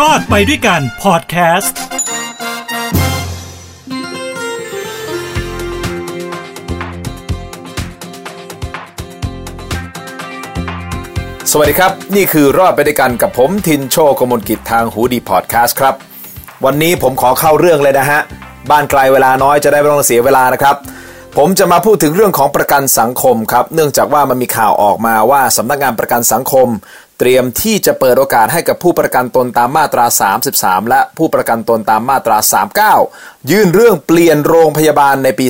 รอดไปด้วยกันพอดแคสต์สวัสดีครับ นี่คือรอดไปด้วยกันกับผมทินโชกมลกิจทางหูดีพอดแคสต์ครับ วันนี้ผมขอเข้าเรื่องเลยนะฮะ บ้านไกลเวลาน้อยจะได้ไม่ต้องเสียเวลานะครับ ผมจะมาพูดถึงเรื่องของประกันสังคมครับ เนื่องจากว่ามันมีข่าวออกมาว่าสำนักงานประกันสังคม เตรียมที่จะเปิดโอกาสให้กับผู้ประกันตนตามมาตรา 33 และผู้ประกันตนตามมาตรา 39 ยื่นเรื่องเปลี่ยนโรงพยาบาลในปี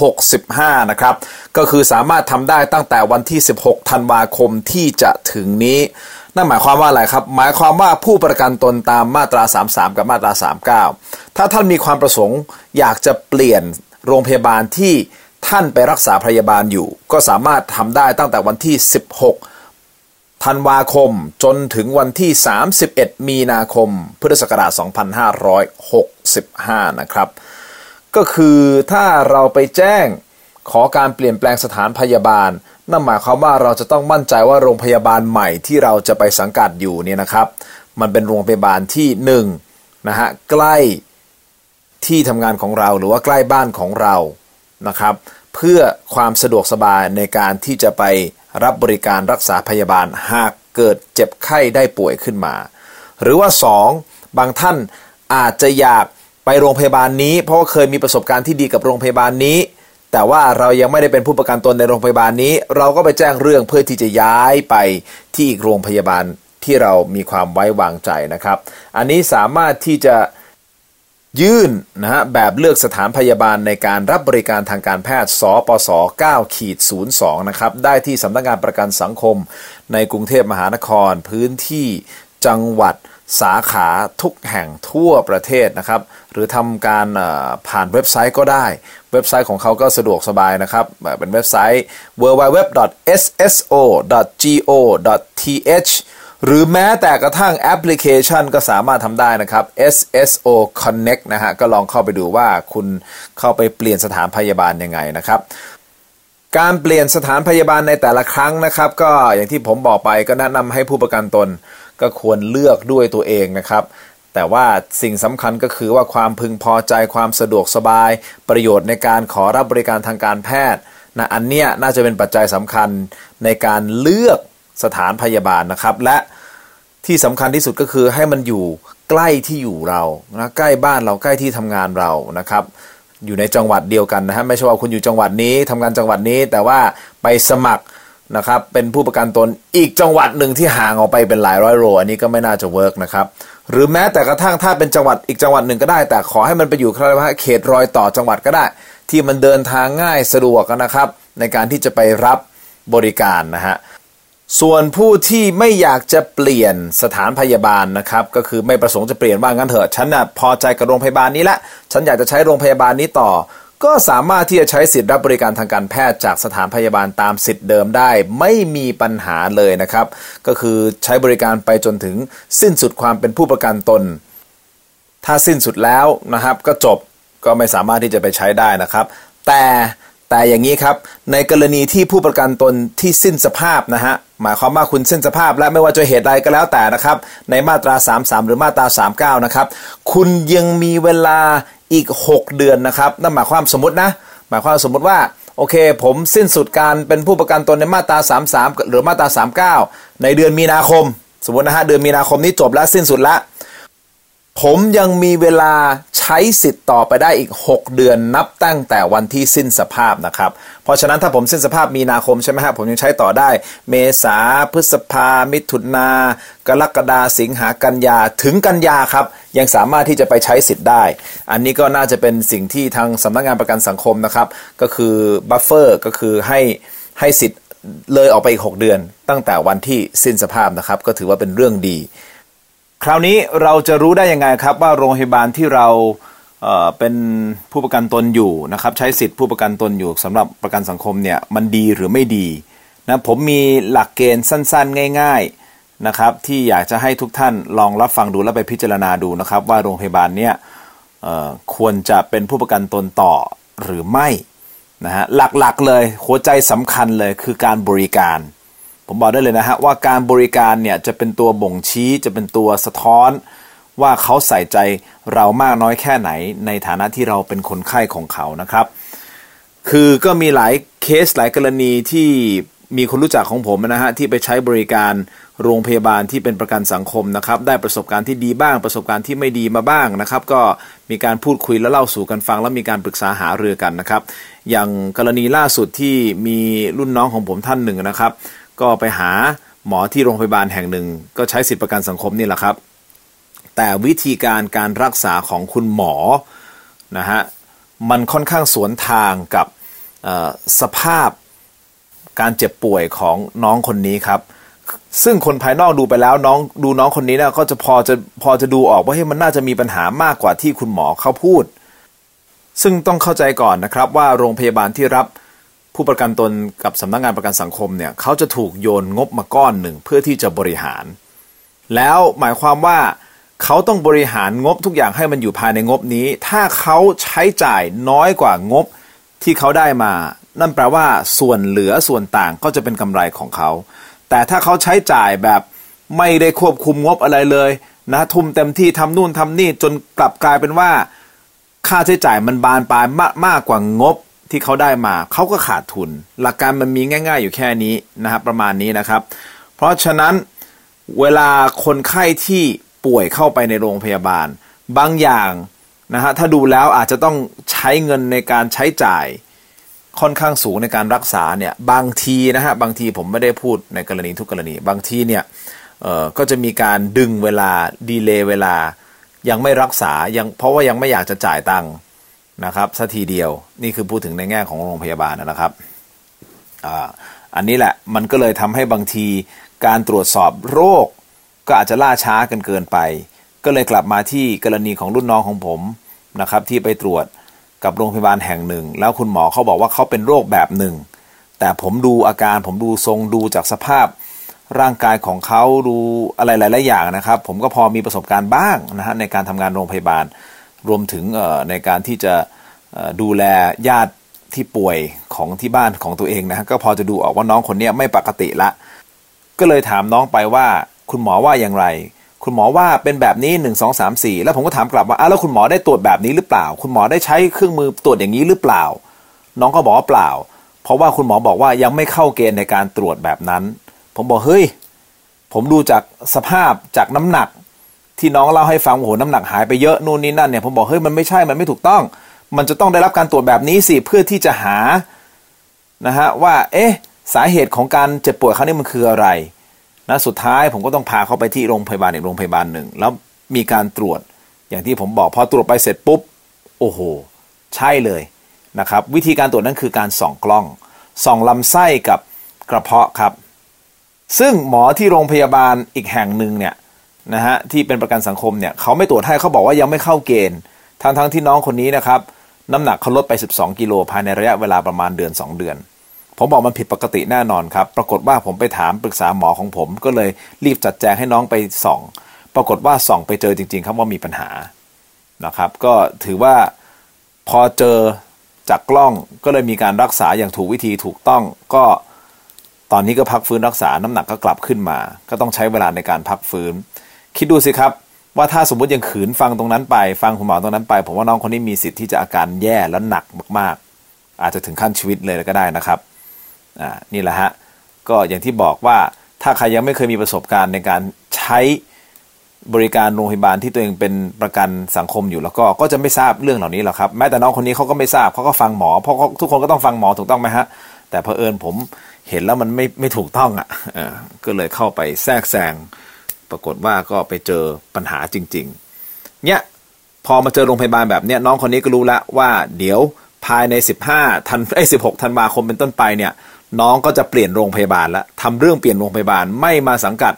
2565 นะครับ ก็คือสามารถทำได้ตั้งแต่วันที่ 16 ธันวาคมที่จะถึงนี้ นั่นหมายความว่าอะไรครับ หมายความว่าผู้ประกันตนตามมาตรา 33 กับมาตรา 39 ถ้าท่านมีความประสงค์อยากจะเปลี่ยนโรงพยาบาลที่ท่านไปรักษาพยาบาลอยู่ ก็สามารถทำได้ตั้งแต่วันที่ 16 ธันวาคมจนถึงวันที่ 31 มีนาคม พุทธศักราช 2565 นะครับ ก็คือถ้าเราไปแจ้งขอการเปลี่ยนแปลงสถานพยาบาล นั่นหมายความว่าเราจะต้องมั่นใจว่าโรงพยาบาลใหม่ที่เราจะไปสังกัดอยู่เนี่ยนะครับ มันเป็นโรงพยาบาลที่1นนะฮะใกล้ที่ทำงานของเราหรือว่าใกล้บ้านของเรานะครับ เพื่อความสะดวกสบายในการที่จะไป รับบริการรักษาพยาบาลหากเกิดเจ็บไข้ได้ป่วยขึ้นมา หรือว่า 2. บางท่านอาจจะอยากไปโรงพยาบาลนี้ เพราะว่าเคยมีประสบการณ์ที่ดีกับโรงพยาบาลนี้ แต่ว่าเรายังไม่ได้เป็นผู้ประกันตนในโรงพยาบาลนี้ เราก็ไปแจ้งเรื่องเพื่อที่จะย้ายไปที่อีกโรงพยาบาลที่เรามีความไว้วางใจนะครับ อันนี้สามารถที่จะ ยื่นนะฮะแบบเลือกสถานพยาบาลในการรับบริการทางการแพทย์ สปส9ขีด02 นะครับ ได้ที่สำนักงานประกันสังคม ในกรุงเทพมหานคร พื้นที่จังหวัดสาขาทุกแห่งทั่วประเทศนะครับ หรือทำการผ่านเว็บไซต์ก็ได้ เว็บไซต์ของเขาก็สะดวกสบายนะครับ เป็นเว็บไซต์ www.sso.go.th หรือแม้แต่กระทั่งแอปพลิเคชันก็สามารถทำได้นะครับ SSO Connect นะฮะก็ลองเข้าไปดูว่าคุณเข้าไปเปลี่ยนสถานพยาบาลยังไงนะครับการเปลี่ยนสถานพยาบาลในแต่ละครั้งนะครับ ก็อย่างที่ผมบอกไปก็แนะนำให้ผู้ประกันตนก็ควรเลือกด้วยตัวเองนะครับ แต่ว่าสิ่งสำคัญก็คือว่าความพึงพอใจความสะดวกสบาย ประโยชน์ในการขอรับบริการทางการแพทย์นะอันเนี้ยน่าจะเป็นปัจจัยสำคัญในการเลือก สถานพยาบาลนะครับ และที่สำคัญที่สุดก็คือให้มันอยู่ใกล้ที่อยู่เรานะใกล้บ้านเราใกล้ที่ทำงานเรานะครับ อยู่ในจังหวัดเดียวกันนะฮะไม่ใช่ว่าคุณอยู่จังหวัดนี้ทำงานจังหวัดนี้ แต่ว่าไปสมัครนะครับเป็นผู้ประกันตนอีกจังหวัดหนึ่งที่ห่างออกไปเป็นหลายร้อยโลอันนี้ก็ไม่น่าจะเวิร์กนะครับหรือแม้แต่กระทั่งถ้าเป็นจังหวัดอีกจังหวัดหนึ่งก็ได้ แต่ขอให้มันไปอยู่ครว่าเขตรอยต่อจังหวัดก็ได้ ที่มันเดินทางง่ายสะดวกนะครับ ในการที่จะไปรับบริการนะฮะ ส่วนผู้ที่ไม่อยากจะเปลี่ยนสถานพยาบาลนะครับ ก็คือไม่ประสงค์จะเปลี่ยนว่างั้นเถอะฉันน่ะพอใจกับโรงพยาบาลนี้ละฉันอยากจะใช้โรงพยาบาลนี้ต่อ ก็สามารถที่จะใช้สิทธิ์รับบริการทางการแพทย์จากสถานพยาบาลตามสิทธิ์เดิมได้ ไม่มีปัญหาเลยนะครับ ก็คือใช้บริการไปจนถึงสิ้นสุดความเป็นผู้ประกันตน ถ้าสิ้นสุดแล้วนะครับ ก็จบก็ไม่สามารถที่จะไปใช้ได้นะครับ แต่ แต่อย่างนี้ครับ ในกรณีที่ผู้ประกันตนที่สิ้นสภาพนะฮะหมายความว่าคุณสิ้นสภาพและไม่ว่าจะเหตุใดก็แล้วแต่นะครับ ในมาตรา 33 หรือมาตรา 39 นะครับ คุณยังมีเวลาอีก 6 เดือนนะครับนั่นหมายความสมมตินะ หมายความสมมติว่าโอเค ผมสิ้นสุดการเป็นผู้ประกันตนในมาตรา 33 หรือมาตรา 39 ในเดือนมีนาคม สมมตินะฮะเดือนมีนาคมนี้จบแล้วสิ้นสุดแล้ว ผมยังมีเวลาใช้สิทธิ์ต่อไปได้อีก 6 เดือนนับตั้งแต่วันที่สิ้นสภาพนะครับ เพราะฉะนั้นถ้าผมสิ้นสภาพมีนาคมใช่ไหมครับผมยังใช้ต่อได้ เมษาพฤษภา มิถุนากรกฎาสิงหากันยาถึงกันยาครับ ยังสามารถที่จะไปใช้สิทธิ์ได้ อันนี้ก็น่าจะเป็นสิ่งที่ทางสำนักงงานประกันสังคมนะครับ ก็คือ buffer ก็คือให้ให้สิทธิ์เลยออกไปอีก 6 เดือน ตั้งแต่วันที่สิ้นสภาพนะครับ ก็ถือว่าเป็นเรื่องดี คราวนี้เราจะรู้ได้ยังไงครับว่าโรงพยาบาลที่เราเป็นผู้ประกันตนอยู่นะครับใช้สิทธิผู้ประกันตนอยู่สำหรับประกันสังคมเนี่ยมันดีหรือไม่ดีนะผมมีหลักเกณฑ์สั้นๆ ง่าย ๆนะครับ ที่อยากจะให้ทุกท่านลองรับฟังดูและไปพิจารณาดูนะครับ ว่าโรงพยาบาลเนี้ยควรจะเป็นผู้ประกันตนต่อหรือไม่นะฮะหลักๆเลยหัวใจสำคัญเลยคือการบริการ ผมบอกได้เลยนะฮะว่าการบริการเนี่ยจะเป็นตัวบ่งชี้จะเป็นตัวสะท้อน ว่าเขาใส่ใจเรามากน้อยแค่ไหน ในฐานะที่เราเป็นคนไข้ของเขานะครับ คือก็มีหลายเคสหลายกรณีที่มีคนรู้จักของผมนะฮะที่ไปใช้บริการโรงพยาบาลที่เป็นประกันสังคมนะครับได้ประสบการณ์ที่ดีบ้าง ประสบการณ์ที่ไม่ดีมาบ้างนะครับ ก็มีการพูดคุยแล้วเล่าสู่กันฟัง แล้วมีการปรึกษาหารือกันนะครับ อย่างกรณีล่าสุดที่มีรุ่นน้องของผมท่านหนึ่งนะครับ ก็ไปหาหมอที่โรงพยาบาลแห่งหนึ่ง ก็ใช้สิทธิประกันสังคมนี่แหละครับ แต่วิธีการการรักษาของคุณหมอนะฮะมันค่อนข้างสวนทางกับสภาพการเจ็บป่วยของน้องคนนี้ครับซึ่งคนภายนอกดูไปแล้วน้องดูน้องคนนี้นะก็จะพอจะพอจะดูออกว่าเฮ้ยมันน่าจะมีปัญหามากกว่าที่คุณหมอเขาพูด ซึ่งต้องเข้าใจก่อนนะครับว่าโรงพยาบาลที่รับ ผู้ประกันตนกับสำนักงงานประกันสังคมเนี่ยเขาจะถูกโยนงบมาก้อนหนึ่งเพื่อที่จะบริหาร แล้วหมายความว่าเขาต้องบริหารงบทุกอย่างให้มันอยู่ภายในงบนี้ ถ้าเขาใช้จ่ายน้อยกว่างบที่เขาได้มา นั่นแปลว่าส่วนเหลือส่วนต่างก็จะเป็นกำไรของเขา แต่ถ้าเขาใช้จ่ายแบบไม่ได้ควบคุมงบอะไรเลยนะทุ่มเต็มที่ทำนู่นทำนี่จนกลับกลายเป็นว่า ค่าใช้จ่ายมันบานปลายมากมากกว่างบ ที่เขาได้มาเขาก็ขาดทุน หลักการมันมีง่าย ๆ อยู่แค่นี้นะครับประมาณนี้นะครับ เพราะฉะนั้นเวลาคนไข้ที่ป่วยเข้าไปในโรงพยาบาล บางอย่างนะฮะถ้าดูแล้วอาจจะต้องใช้เงินในการใช้จ่ายค่อนข้างสูงในการรักษาเนี่ยบางทีนะฮะบางทีผมไม่ได้พูดในกรณีทุกกรณี บางทีเนี่ยก็จะมีการดึงเวลาดีเลย์เวลายังไม่รักษายังเพราะว่ายังไม่อยากจะจ่ายตังค์ นะครับสัทีเดียวนี่คือพูดถึงในแง่ของโรงพยาบาลนะครับออันนี้แหละมันก็เลยทำให้บางทีการตรวจสอบโรค ก็อาจจะล่าช้ากันเกินไป ก็เลยกลับมาที่กรณีของรุ่นน้องของผมนะครับ ที่ไปตรวจกับโรงพยาบาลแห่งหนึ่ง แล้วคุณหมอเขาบอกว่าเขาเป็นโรคแบบหนึ่ง แต่ผมดูอาการผมดูทรงดูจากสภาพร่างกายของเขาดูอะไรหลาย ๆ อย่างนะครับ ผมก็พอมีประสบการณ์บ้างนะฮะในการทำงานโรงพยาบาล รวมถึงในการที่จะดูแลญาติที่ป่วยของที่บ้านของตัวเองนะก็พอจะดูออกว่าน้องคนนี้ไม่ปกติละ ก็เลยถามน้องไปว่า คุณหมอว่าอย่างไร คุณหมอว่าเป็นแบบนี้หนึ่งสองสามสี่แล้วผมก็ถามกลับว่าอ้าวแล้วคุณหมอได้ตรวจแบบนี้หรือเปล่า คุณหมอได้ใช้เครื่องมือตรวจอย่างนี้หรือเปล่า น้องก็บอกว่าเปล่า เพราะว่าคุณหมอบอกว่ายังไม่เข้าเกณฑ์ในการตรวจแบบนั้น ผมบอกเฮ้ยผมดูจากสภาพจากน้ำหนัก ที่น้องเล่าให้ฟังโอ้โหน้ำหนักหายไปเยอะนู่นนี่นั่นเนี่ยผมบอกเฮ้ยมันไม่ใช่มันไม่ถูกต้อง มันจะต้องได้รับการตรวจแบบนี้สิเพื่อที่จะหานะฮะว่าเอ๊ะสาเหตุของการเจ็บป่วยครั้งนี้มันคืออะไรนะสุดท้ายผมก็ต้องพาเขาไปที่โรงพยาบาลอีกโรงพยาบาลหนึ่งแล้วมีการตรวจอย่างที่ผมบอกพอตรวจไปเสร็จปุ๊บโอ้โห ใช่เลยนะครับ วิธีการตรวจนั้นคือการส่องกล้องส่องลำไส้กับกระเพาะครับ ซึ่งหมอที่โรงพยาบาลอีกแห่งหนึ่งเนี่ย นะฮะที่เป็นประกันสังคมเนี่ยเขาไม่ตรวจให้เขาบอกว่ายังไม่เข้าเกณฑ์ทั้งทั้งที่น้องคนนี้นะครับน้ำหนักเขาลดไป 12 กิโลภายในระยะเวลาประมาณเดือน 2 เดือน ผมบอกมันผิดปกติแน่นอนครับ ปรากฏว่าผมไปถามปรึกษาหมอของผม ก็เลยรีบจัดแจงให้น้องไปส่อง ปรากฏว่าส่องไปเจอจริง ๆ ครับว่ามีปัญหานะครับ ก็ถือว่าพอเจอจากกล้องก็เลยมีการรักษาอย่างถูกวิธีถูกต้องก็ตอนนี้ก็พักฟื้นรักษาน้ำหนักก็กลับขึ้นมา ก็ต้องใช้เวลาในการพักฟื้น คิดดูสิครับ ว่าถ้าสมมติยังขืนฟังตรงนั้นไป ฟังคุณหมอตรงนั้นไป ผมว่าน้องคนนี้มีสิทธิ์ที่จะอาการแย่และหนักมาก ๆ อาจจะถึงขั้นชีวิตเลยก็ได้นะครับอ่านี่แหละฮะก็อย่างที่บอกว่าถ้าใครยังไม่เคยมีประสบการณ์ในการใช้บริการโรงพยาบาลที่ตัวเองเป็นประกันสังคมอยู่แล้วก็ก็จะไม่ทราบเรื่องเหล่านี้หรอกครับแม้แต่น้องคนนี้เขาก็ไม่ทราบเขาก็ฟังหมอเพราะทุกคนก็ต้องฟังหมอถูกต้องไหมฮะแต่เพอเอิญผมเห็นแล้วมันไม่ไม่ถูกต้องอะ่ะก็เลยเข้าไปแทรกแซง ปรากฏว่าก็ไปเจอปัญหาจริง ๆ เนี่ยพอมาเจอโรงพยาบาลแบบเนี้ยน้องคนนี้ก็รู้ล้วว่าเดี๋ยวภายใน 15ทันไอ้สิธันวาคมเป็นต้นไปเนี่ยน้องก็จะเปลี่ยนโรงพยาบาลล้วทำเรื่องเปลี่ยนโรงพยาบาลไม่มาสังกัด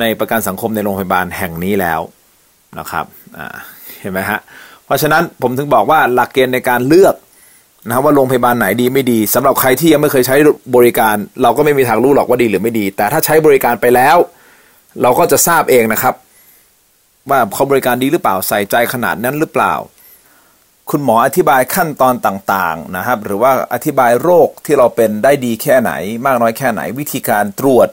ในประกันสังคมในโรงพยาบาลแห่งนี้แล้วนะครับเห็นไหมฮะเพราะฉะนั้นผมถึงบอกว่าหลักเกณฑ์ในการเลือกนะว่าโรงพยาบาลไหนดีไม่ดีสำหรับใครที่ยังไม่เคยใช้บริการ เราก็ไม่มีทางรู้หรอกว่าดีหรือไม่ดี แต่ถ้าใช้บริการไปแล้ว เราก็จะทราบเองนะครับ ว่าเขาบริการดีหรือเปล่าใส่ใจขนาดนั้นหรือเปล่า คุณหมออธิบายขั้นตอนต่างๆนะครับ หรือว่าอธิบายโรคที่เราเป็นได้ดีแค่ไหน มากน้อยแค่ไหน วิธีการตรวจ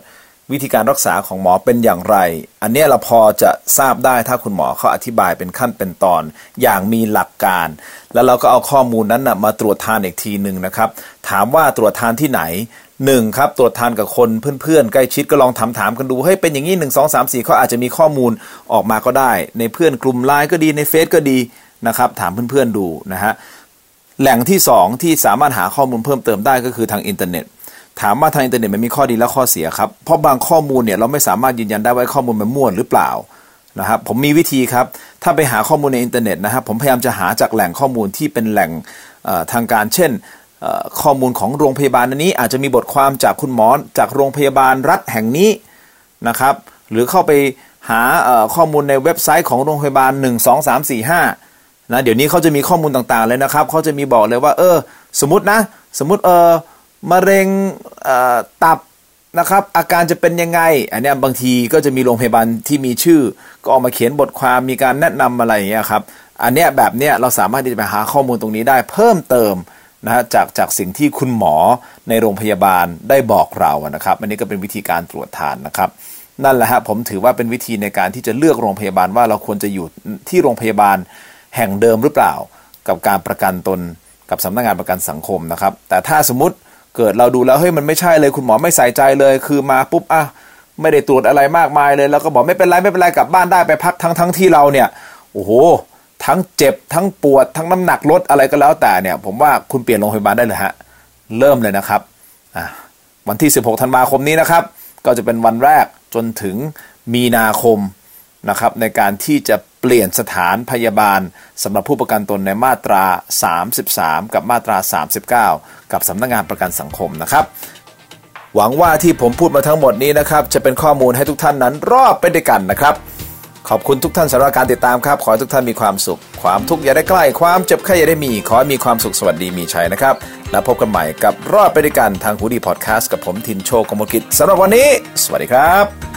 วิธีการรักษาของหมอเป็นอย่างไร อันนี้เราพอจะทราบได้ถ้าคุณหมอเขาอธิบายเป็นขั้นเป็นตอน อย่างมีหลักการ แล้วเราก็เอาข้อมูลนั้นนะมาตรวจทานอีกทีหนึ่งนะครับ ถามว่าตรวจทานที่ไหนหนึ่งครับตรวจทานกับคนเพื่อนๆ ใกล้ชิดก็ลองถามถามกันดูเฮ้ยเป็นอย่างนี้หนึ่งสองสามสี่เขาอาจจะมีข้อมูลออกมาก็ได้ ในเพื่อนกลุ่มไลน์ก็ดีในเฟซก็ดีนะครับถามเพื่อนๆดูนะฮะแหล่งที่สองที่สามารถหาข้อมูลเพิ่มเติมได้ก็คือทางอินเทอร์เน็ต ถามว่าทางอินเทอร์เน็ตมันมีข้อดีและข้อเสียครับ เพราะบางข้อมูลเนี่ยเราไม่สามารถยืนยันได้ว่าข้อมูลมันมั่วหรือเปล่านะครับผมมีวิธีครับ ถ้าไปหาข้อมูลในอินเทอร์เน็ตนะครับ ผมพยายามจะหาจากแหล่งข้อมูลที่เป็นแหล่งทางการ เช่น ข้อมูลของโรงพยาบาลนนี้ อาจจะมีบทความจากคุณหมอจากโรงพยาบาลรัฐแห่งนี้นะครับ หรือเข้าไปหาข้อมูลในเว็บไซต์ของโรงพยาบาล 1 2 3 4 5นะเดี๋ยวนี้เขาจะมีข้อมูลต่างๆเลยนะครับเขาจะมีบอกเลยว่าเออสมมตินะสมมติเออ มะเร็งตับนะครับ อาการจะเป็นยังไง อันนี้บางทีก็จะมีโรงพยาบาลที่มีชื่อ ก็ออกมาเขียนบทความมีการแนะนำอะไรอย่างเงี้ยครับ อันเนี้ยแบบเนี้ยเราสามารถที่จะไปหาข้อมูลตรงนี้ได้เพิ่มเติมนะฮะจากจากสิ่งที่คุณหมอในโรงพยาบาลได้บอกเรานะครับ อันนี้ก็เป็นวิธีการตรวจทานนะครับนั่นแหละฮะผมถือว่าเป็นวิธีในการที่จะเลือกโรงพยาบาลว่าเราควรจะอยู่ที่โรงพยาบาลแห่งเดิมหรือเปล่า กับการประกันตนกับสำนักงงานประกันสังคมนะครับ แต่ถ้าสมมติ เกิดเราดูแล้วเฮ้ยมันไม่ใช่เลยคุณหมอไม่ใส่ใจเลย คือมาปุ๊บอะไม่ได้ตรวจอะไรมากมายเลย แล้วก็บอกไม่เป็นไรไม่เป็นไรกลับบ้านได้ไปพักทั้งทั้งที่เราเนี่ยโอ้โหทั้งเจ็บทั้งปวดทั้งน้ำหนักลดอะไรก็แล้วแต่เนี่ย ผมว่าคุณเปลี่ยนโรงพยาบาลได้เลยฮะเริ่มเลยนะครับวันที่ 16 ธันวาคมนี้นะครับ ก็จะเป็นวันแรกจนถึงมีนาคมนะครับในการที่จะ ลี่ยนสถานพยาบาลสำหรับผู้ประกันตนในมาตรา 33 กับมาตรา 39 กับสำนักงงานประกันสังคมนะครับ หวังว่าที่ผมพูดมาทั้งหมดนี้นะครับ จะเป็นข้อมูลให้ทุกท่านนั้นรอบไปด้วยกันนะครับ ขอบคุณทุกท่านสำหรับการติดตามครับ ขอให้ทุกท่านมีความสุข ความทุกข์อย่าได้ใกล้ ความเจ็บไข้อย่าได้มี ขอให้มีความสุขสวัสดีมีชัยนะครับ แล้วพบกันใหม่กับรอดไปด้วยกันทางฮูดีพอดแคสต์กับผมทินโชคกมลกิจสำหรับวันนี้ สวัสดีครับ